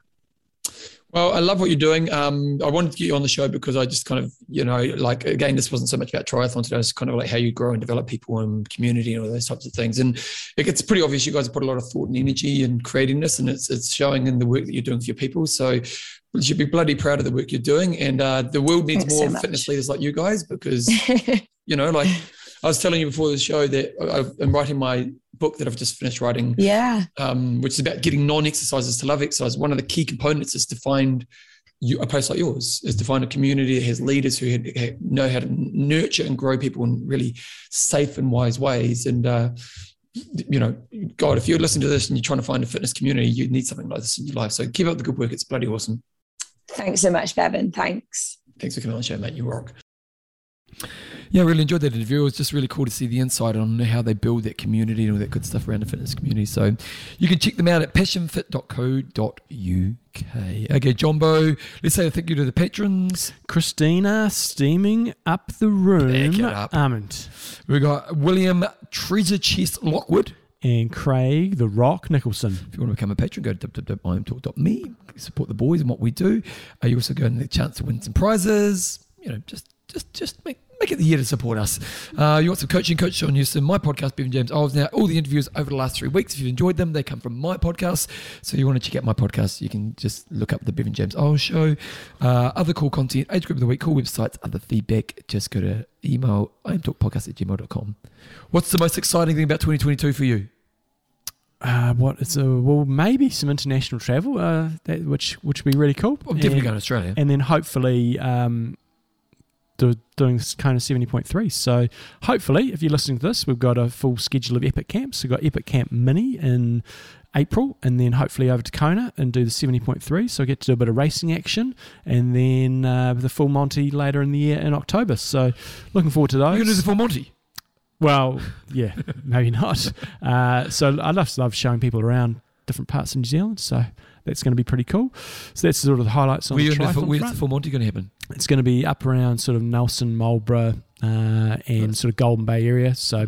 well, I love what you're doing. Um, I wanted to get you on the show because I just kind of, you know, like again, this wasn't so much about triathlon today. It's kind of like how you grow and develop people and community and all those types of things. And it gets pretty obvious you guys put a lot of thought and energy and creating this, and it's it's showing in the work that you're doing for your people. So you should be bloody proud of the work you're doing. And uh, the world needs Thanks more so fitness leaders like you guys because, you know, like I was telling you before the show that I'm writing my book that I've just finished writing. Yeah. Um, which is about getting non-exercises to love exercise. One of the key components is to find you, a place like yours is to find a community that has leaders who know how to nurture and grow people in really safe and wise ways. And uh, you know, God, if you're listening to this and you're trying to find a fitness community, you need something like this in your life. So keep up the good work. It's bloody awesome. Thanks so much, Bevan. Thanks. Thanks for coming on the show, mate. You rock. Yeah, I really enjoyed that interview. It was just really cool to see the insight on how they build that community and all that good stuff around the fitness community. So you can check them out at passionfit.co.uk. Okay, Jumbo, let's say thank you to the patrons. Christina steaming up the room. Up. Armand. We got William Treasure Chest Lockwood and Craig the Rock Nicholson. If you want to become a patron, go to www.imtalk.me, support the boys and what we do. Uh, you also get the chance to win some prizes. You know, just just just make make it the year to support us. Uh, you want some coaching, Coach Sean Houston, my podcast, Bevan James Eyles. Now, all the interviews over the last three weeks, if you've enjoyed them, they come from my podcast. So you want to check out my podcast, you can just look up the Bevan James Eyles Show. Uh, other cool content, age group of the week, cool websites, other feedback, just go to email imtalkpodcast at gmail.com. What's the most exciting thing about 2022 for you? Uh, what it's a, well maybe some international travel uh, that, which which would be really cool. I'm definitely and, going to Australia, and then hopefully um, do, doing Kona 70.3. So hopefully, if you're listening to this, we've got a full schedule of Epic camps. We've got Epic Camp Mini in April, and then hopefully over to Kona and do the 70.3. So I get to do a bit of racing action, and then uh, the full Monty later in the year in October. So looking forward to those. You're going to do the full Monty? Well, yeah, maybe not. Uh, so I love, love showing people around different parts of New Zealand. So that's going to be pretty cool. So that's sort of the highlights on Where the triathlon Where's the full Monty going to happen? It's going to be up around sort of Nelson, Marlborough, uh, and sort of Golden Bay area. So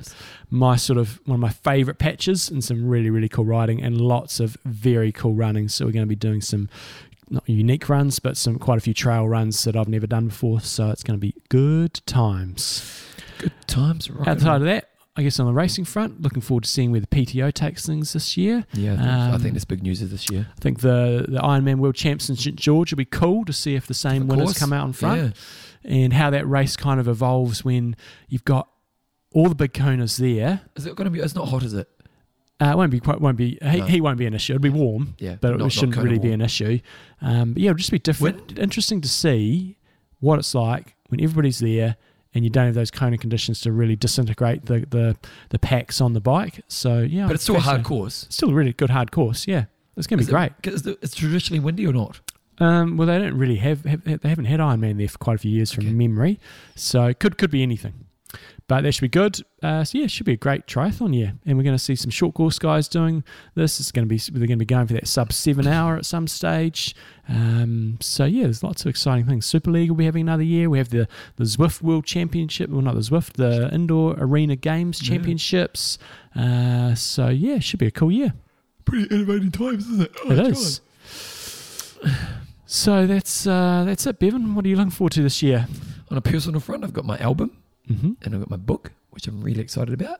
my sort of one of my favourite patches and some really really cool riding and lots of very cool running. So we're going to be doing some not unique runs, but some quite a few trail runs that I've never done before. So it's going to be good times. Good times. Right Outside of that, I guess on the racing front, looking forward to seeing where the PTO takes things this year. Yeah, I think, um, I think there's big news this year. I think the the Ironman World Champs in St George will be cool to see if the same of winners course. come out in front, yeah. and how that race kind of evolves when you've got all the big Konas there. Is it going to be? It's not hot, is it? Uh, it won't be quite. Won't be. He, no. he won't be an issue. It'll be warm. Yeah, but not, it shouldn't really warm. be an issue. Um, but yeah, it'll just be different. When, interesting to see what it's like when everybody's there and you don't have those Kona conditions to really disintegrate the, the, the packs on the bike. So yeah, but it's still a hard course. It's Still a really good hard course. Yeah, it's going to be great. Is it, it's traditionally windy or not? Um, well, they don't really have, have, they haven't had Ironman there for quite a few years from memory, so it could could be anything. But that should be good. Uh, so yeah, it should be a great triathlon year, and we're going to see some short course guys doing this. It's going to be they're going to be going for that sub seven hour at some stage. Um, so yeah, there's lots of exciting things. Super League will be having another year. We have the the Zwift World Championship, well not the Zwift, the Indoor Arena Games Championships. Yeah. Uh, so yeah, it should be a cool year. Pretty innovating times, isn't it? Oh, it is. So that's uh, that's it, Bevan. What are you looking forward to this year? On a personal front, I've got my album Mm-hmm. and I've got my book, which I'm really excited about.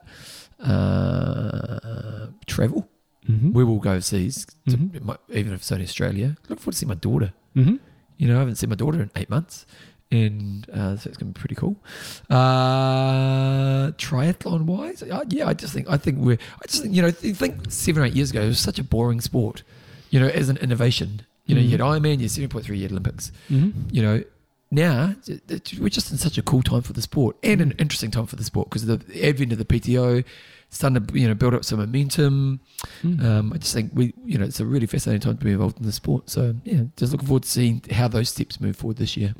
Uh, travel. Mm-hmm. We will go overseas, to, Mhm. might- even if it's only Australia. Look forward to see my daughter. Mm-hmm. You know, I haven't seen my daughter in eight months, and uh, so it's going to be pretty cool. Uh, triathlon wise, uh, yeah, I just think I think we're I just think you know you think seven or eight years ago it was such a boring sport. You know, as an innovation, you know, you had Ironman, you had seven point three you had Olympics. Mm-hmm. You know, now we're just in such a cool time for the sport and an interesting time for the sport because the advent of the PTO. Starting to you know build up some momentum. Mm-hmm. Um, I just think we, you know, it's a really fascinating time to be involved in the sport. So yeah, just looking forward to seeing how those steps move forward this year.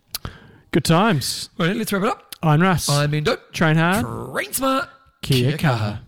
Good times. All right, let's wrap it up. I'm Russ. I'm Endo. Train hard. Train smart. Kia Kia kaha. kaha.